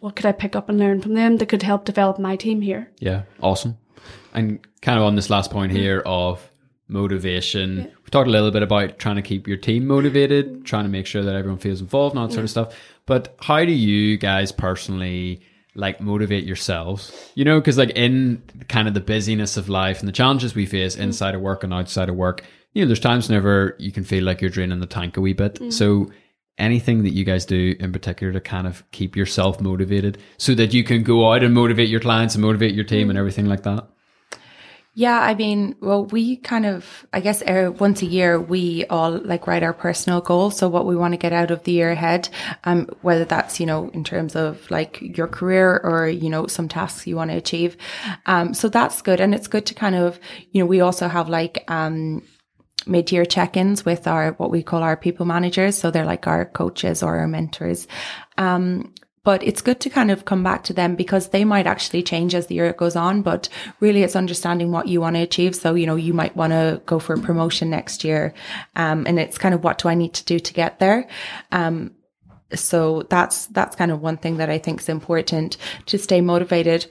What could I pick up and learn from them that could help develop my team here? Yeah, awesome. And kind of on this last point here of motivation, we talked a little bit about trying to keep your team motivated, trying to make sure that everyone feels involved and all that sort of stuff. But how do you guys personally like motivate yourselves? You know, because like in kind of the busyness of life and the challenges we face mm-hmm. inside of work and outside of work, you know, there's times whenever you can feel like you're draining the tank a wee bit. Mm-hmm. So anything that you guys do in particular to kind of keep yourself motivated so that you can go out and motivate your clients and motivate your team mm-hmm. and everything like that? Yeah, I mean, well, we kind of, I guess, once a year we all like write our personal goals. So what we want to get out of the year ahead, um, whether that's you know in terms of like your career or you know some tasks you want to achieve. Um, so that's good, and it's good to kind of, you know, we also have like um mid-year check-ins with our what we call our people managers so they're like our coaches or our mentors um but it's good to kind of come back to them because they might actually change as the year goes on but really it's understanding what you want to achieve. So you know you might want to go for a promotion next year um and it's kind of what do i need to do to get there? Um so that's that's kind of one thing that i think is important to stay motivated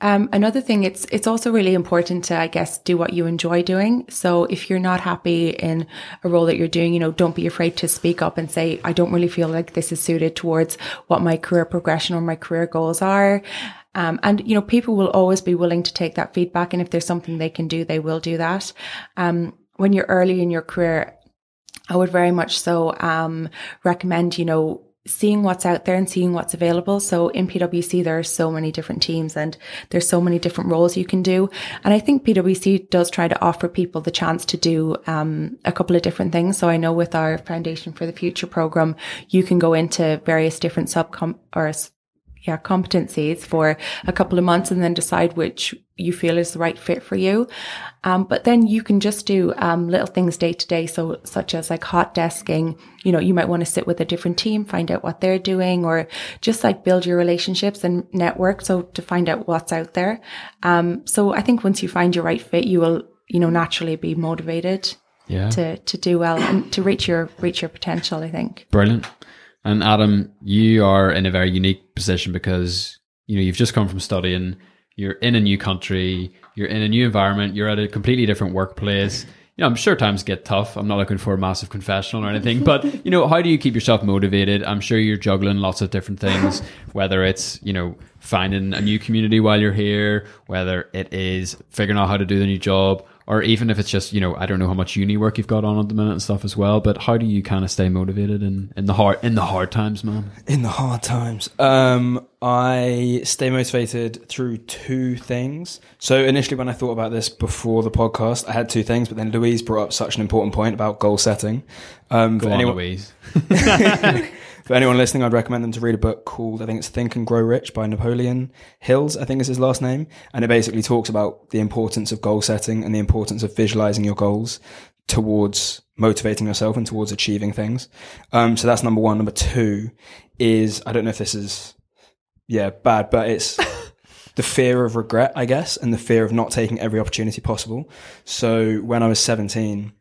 um, another thing, it's it's also really important to, I guess, do what you enjoy doing. So if you're not happy in a role that you're doing, you know, don't be afraid to speak up and say, I don't really feel like this is suited towards what my career progression or my career goals are. Um, and you know, people will always be willing to take that feedback, and if there's something they can do, they will do that. Um, when you're early in your career, I would very much so um, recommend, you know, seeing what's out there and seeing what's available. So in PwC, there are so many different teams and there's so many different roles you can do. And I think PwC does try to offer people the chance to do um, a couple of different things. So I know with our Foundation for the Future program, you can go into various different subcom or yeah, competencies for a couple of months and then decide which you feel is the right fit for you. Um, but then you can just do um, little things day to day. So, such as like hot desking, you know, you might want to sit with a different team, find out what they're doing, or just like build your relationships and network. So, to find out what's out there. Um, so, I think once you find your right fit, you will, you know, naturally be motivated Yeah. to, to do well and to reach your, reach your potential, I think. Brilliant. And Adam, you are in a very unique position because you know you've just come from studying. You're in a new country. You're in a new environment. You're at a completely different workplace. You know, I'm sure times get tough. I'm not looking for a massive confessional or anything, but you know, how do you keep yourself motivated? I'm sure you're juggling lots of different things, whether it's you know finding a new community while you're here, whether it is figuring out how to do the new job, or even if it's just you know I don't know how much uni work you've got on at the minute and stuff as well. But how do you kind of stay motivated in in the hard in the hard times, man? In the hard times, um, I stay motivated through two things. So initially, when I thought about this before the podcast, I had two things, but then Louise brought up such an important point about goal setting. Um, Go for on, anyone, Louise. for anyone listening, I'd recommend them to read a book called I think it's Think and Grow Rich by Napoleon Hills. I think is his last name, and it basically talks about the importance of goal setting and the importance of visualizing your goals towards motivating yourself and towards achieving things. Um, so that's number one. Number two is I don't know if this is yeah bad, but it's the fear of regret, I guess, and the fear of not taking every opportunity possible. So when I was seventeen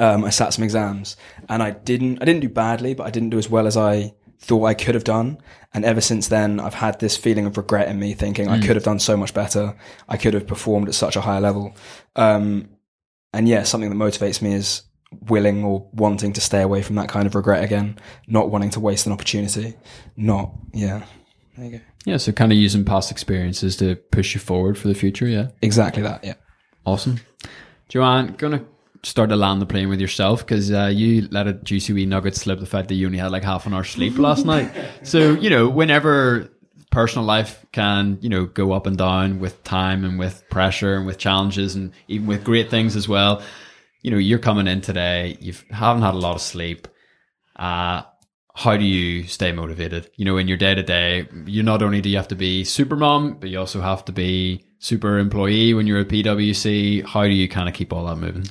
um, I sat some exams and I didn't, I didn't do badly, but I didn't do as well as I thought I could have done. And ever since then, I've had this feeling of regret in me thinking I could have done so much better. I could have performed at such a higher level. Um, and yeah, something that motivates me is willing or wanting to stay away from that kind of regret again, not wanting to waste an opportunity, not, yeah. There you go. Yeah, so kind of using past experiences to push you forward for the future. Yeah, Exactly that. Yeah. awesome. Joanne, gonna start to land the plane with yourself because uh, you let a juicy wee nugget slip the fact that you only had like half an hour sleep last night. So you know, whenever personal life can you know go up and down with time and with pressure and with challenges and even with great things as well. You know, you're coming in today. You haven't had a lot of sleep. Uh, how do you stay motivated? You know, in your day to day, you not only do you have to be super mom, but you also have to be super employee when you're a PwC. How do you kind of keep all that moving?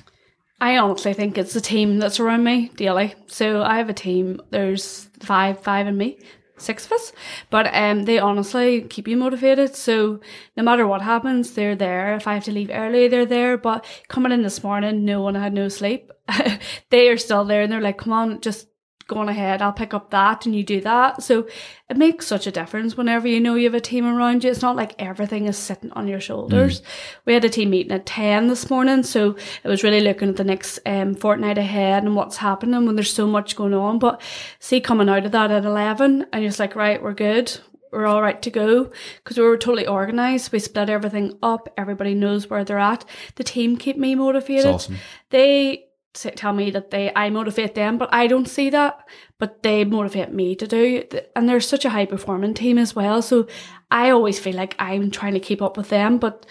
I honestly think it's the team that's around me daily. So I have a team. There's five, five and me, six of us. But um, they honestly keep you motivated. So no matter what happens, they're there. If I have to leave early, they're there. But coming in this morning, no one had no sleep. they are still there, and they're like, "Come on, just go on ahead, I'll pick up that and you do that. So it makes such a difference whenever you know you have a team around you. It's not like everything is sitting on your shoulders. Mm. We had a team meeting at 10 this morning, so it was really looking at the next um, fortnight ahead and what's happening when there's so much going on. But see, coming out of that at 11, and you're just like, right, we're good we're all right to go because we were totally organized. We split everything up. Everybody knows where they're at. The team keep me motivated. Awesome. They tell me that they I motivate them, but I don't see that. But they motivate me to do, and they're such a high performing team as well. So I always feel like I'm trying to keep up with them, but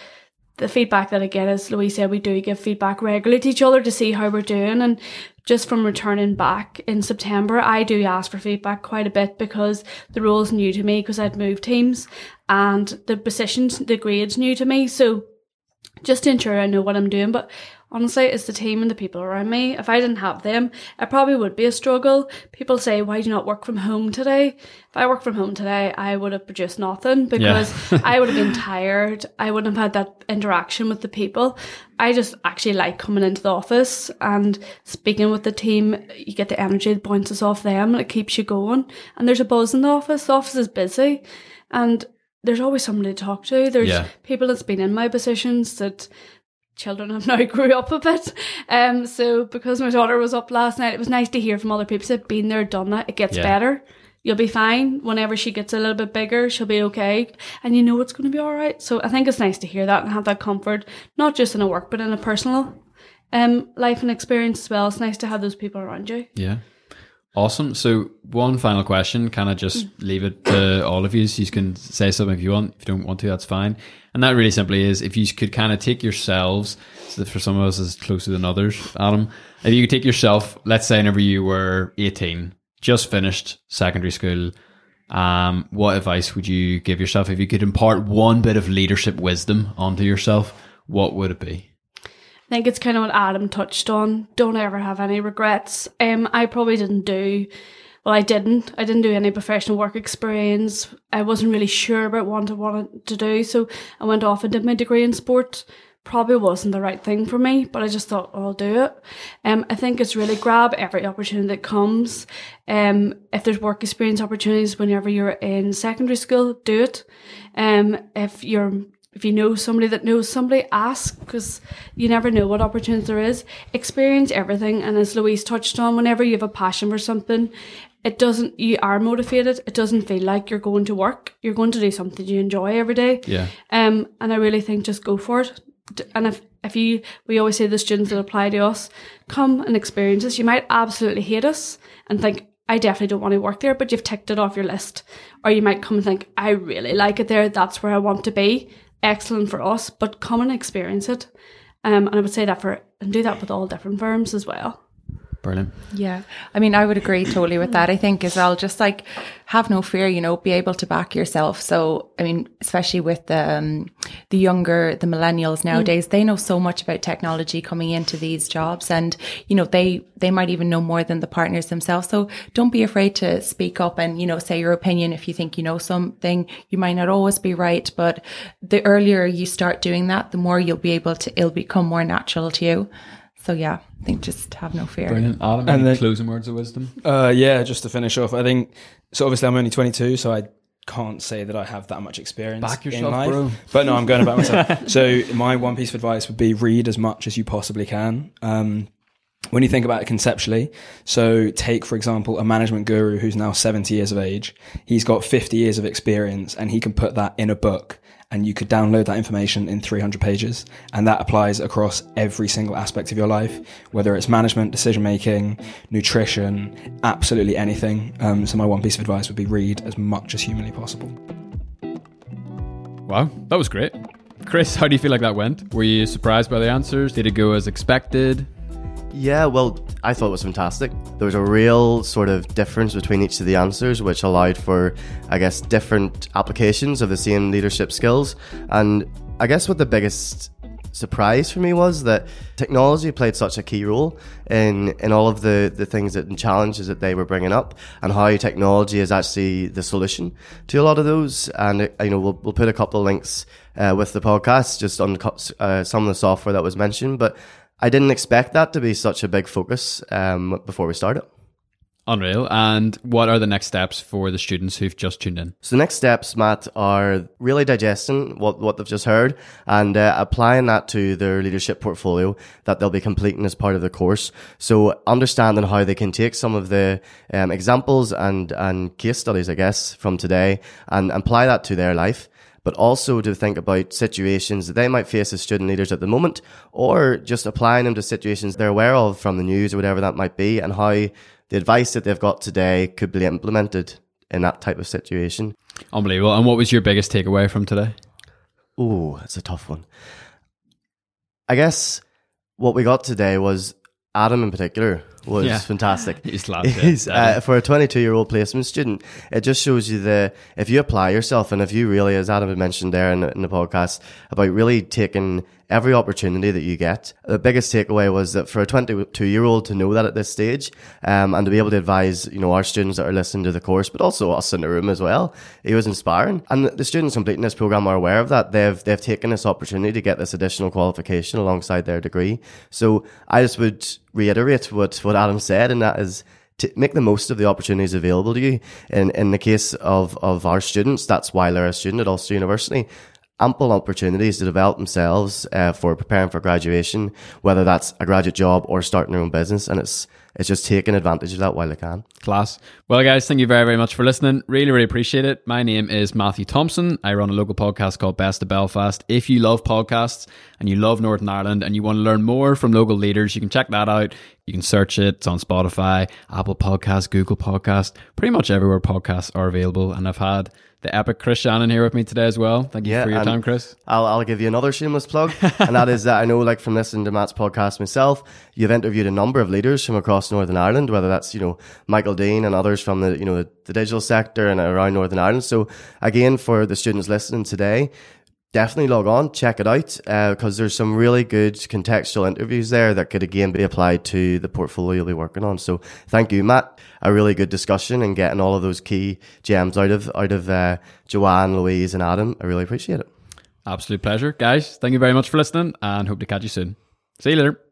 the feedback that I get, as Louise said, we do give feedback regularly to each other to see how we're doing. And just from returning back in September, I do ask for feedback quite a bit because the role's new to me because I'd moved teams and the positions, the grades new to me. So just to ensure I know what I'm doing. But honestly, it's the team and the people around me. If I didn't have them, it probably would be a struggle. People say, why do you not work from home today? If I worked from home today, I would have produced nothing because yeah. I would have been tired. I wouldn't have had that interaction with the people. I just actually like coming into the office and speaking with the team. You get the energy that bounces off them and it keeps you going. And there's a buzz in the office. The office is busy and there's always somebody to talk to. There's yeah. people that's been in my positions that children have now grew up a bit. Um, so because my daughter was up last night, it was nice to hear from other people that been there, done that. It gets yeah. better. You'll be fine. Whenever she gets a little bit bigger, she'll be okay, and you know it's going to be all right. So I think it's nice to hear that and have that comfort, not just in a work, but in a personal um life and experience as well. It's nice to have those people around you. Yeah. Awesome. So, one final question. Can I just leave it to all of you? So you can say something if you want. If you don't want to, that's fine. And that really simply is if you could kind of take yourselves, so for some of us is closer than others, Adam, if you could take yourself, let's say whenever you were 18, just finished secondary school, um, what advice would you give yourself if you could impart one bit of leadership wisdom onto yourself? What would it be? I think it's kind of what Adam touched on. Don't ever have any regrets. Um, I probably didn't do well, I didn't. I didn't do any professional work experience. I wasn't really sure about what I wanted to do, so I went off and did my degree in sport. Probably wasn't the right thing for me, but I just thought I'll do it. Um, I think it's really grab every opportunity that comes. Um, if there's work experience opportunities whenever you're in secondary school, do it. Um, if you're if you know somebody that knows somebody, ask because you never know what opportunity there is. Experience everything, and as Louise touched on, whenever you have a passion for something, it doesn't. You are motivated. It doesn't feel like you're going to work. You're going to do something you enjoy every day. Yeah. Um, and I really think just go for it. And if if you, we always say the students that apply to us, come and experience this. You might absolutely hate us and think I definitely don't want to work there, but you've ticked it off your list. Or you might come and think, I really like it there. That's where I want to be excellent for us, but come and experience it. Um, and I would say that for and do that with all different firms as well. Brilliant. Yeah. I mean, I would agree totally with that. I think as well, just like have no fear, you know, be able to back yourself. So, I mean, especially with the, um, the younger, the millennials nowadays, mm. they know so much about technology coming into these jobs and, you know, they, they might even know more than the partners themselves. So don't be afraid to speak up and, you know, say your opinion. If you think you know something, you might not always be right, but the earlier you start doing that, the more you'll be able to, it'll become more natural to you. So yeah, I think just have no fear. Brilliant, Adam. And then, closing words of wisdom. Uh, yeah, just to finish off, I think so. Obviously, I'm only 22, so I can't say that I have that much experience Back yourself, in life. Bro. But no, I'm going about myself. so my one piece of advice would be read as much as you possibly can. Um, when you think about it conceptually, so take, for example, a management guru who's now 70 years of age. He's got 50 years of experience and he can put that in a book and you could download that information in 300 pages. And that applies across every single aspect of your life, whether it's management, decision making, nutrition, absolutely anything. Um, so, my one piece of advice would be read as much as humanly possible. Wow, that was great. Chris, how do you feel like that went? Were you surprised by the answers? Did it go as expected? Yeah, well, I thought it was fantastic. There was a real sort of difference between each of the answers, which allowed for, I guess, different applications of the same leadership skills. And I guess what the biggest surprise for me was that technology played such a key role in in all of the the things that and challenges that they were bringing up and how technology is actually the solution to a lot of those and uh, you know we'll, we'll put a couple of links uh, with the podcast just on uh, some of the software that was mentioned but I didn't expect that to be such a big focus um, before we started. Unreal. And what are the next steps for the students who've just tuned in? So the next steps, Matt, are really digesting what, what they've just heard and uh, applying that to their leadership portfolio that they'll be completing as part of the course. So understanding how they can take some of the um, examples and, and case studies, I guess, from today and apply that to their life but also to think about situations that they might face as student leaders at the moment, or just applying them to situations they're aware of from the news or whatever that might be, and how the advice that they've got today could be implemented in that type of situation. Unbelievable. And what was your biggest takeaway from today? Oh, that's a tough one. I guess what we got today was Adam in particular was yeah. fantastic. He's, He's uh, for a 22 year old placement student. It just shows you the if you apply yourself and if you really, as Adam had mentioned there in, in the podcast, about really taking every opportunity that you get. The biggest takeaway was that for a 22 year old to know that at this stage, um, and to be able to advise, you know, our students that are listening to the course, but also us in the room as well, it was inspiring. And the students completing this program are aware of that. They've, they've taken this opportunity to get this additional qualification alongside their degree. So I just would reiterate what, what Adam said, and that is, to make the most of the opportunities available to you. In in the case of, of our students, that's why they're a student at Ulster University ample opportunities to develop themselves uh, for preparing for graduation, whether that's a graduate job or starting their own business. And it's it's just taking advantage of that while they can. Class. Well, guys, thank you very, very much for listening. Really, really appreciate it. My name is Matthew Thompson. I run a local podcast called Best of Belfast. If you love podcasts and you love Northern Ireland and you want to learn more from local leaders, you can check that out. You can search it. It's on Spotify, Apple Podcasts, Google Podcasts, pretty much everywhere podcasts are available. And I've had the epic Chris Shannon here with me today as well. Thank you yeah, for your time, Chris. I'll, I'll give you another shameless plug, and that is that I know, like from listening to Matt's podcast myself, you've interviewed a number of leaders from across Northern Ireland, whether that's you know Michael Dean and others from the you know the, the digital sector and around Northern Ireland. So again, for the students listening today, definitely log on, check it out, because uh, there's some really good contextual interviews there that could again be applied to the portfolio you'll be working on. So thank you, Matt. A really good discussion and getting all of those key gems out of out of uh, Joanne, Louise, and Adam. I really appreciate it. Absolute pleasure, guys. Thank you very much for listening, and hope to catch you soon. See you later.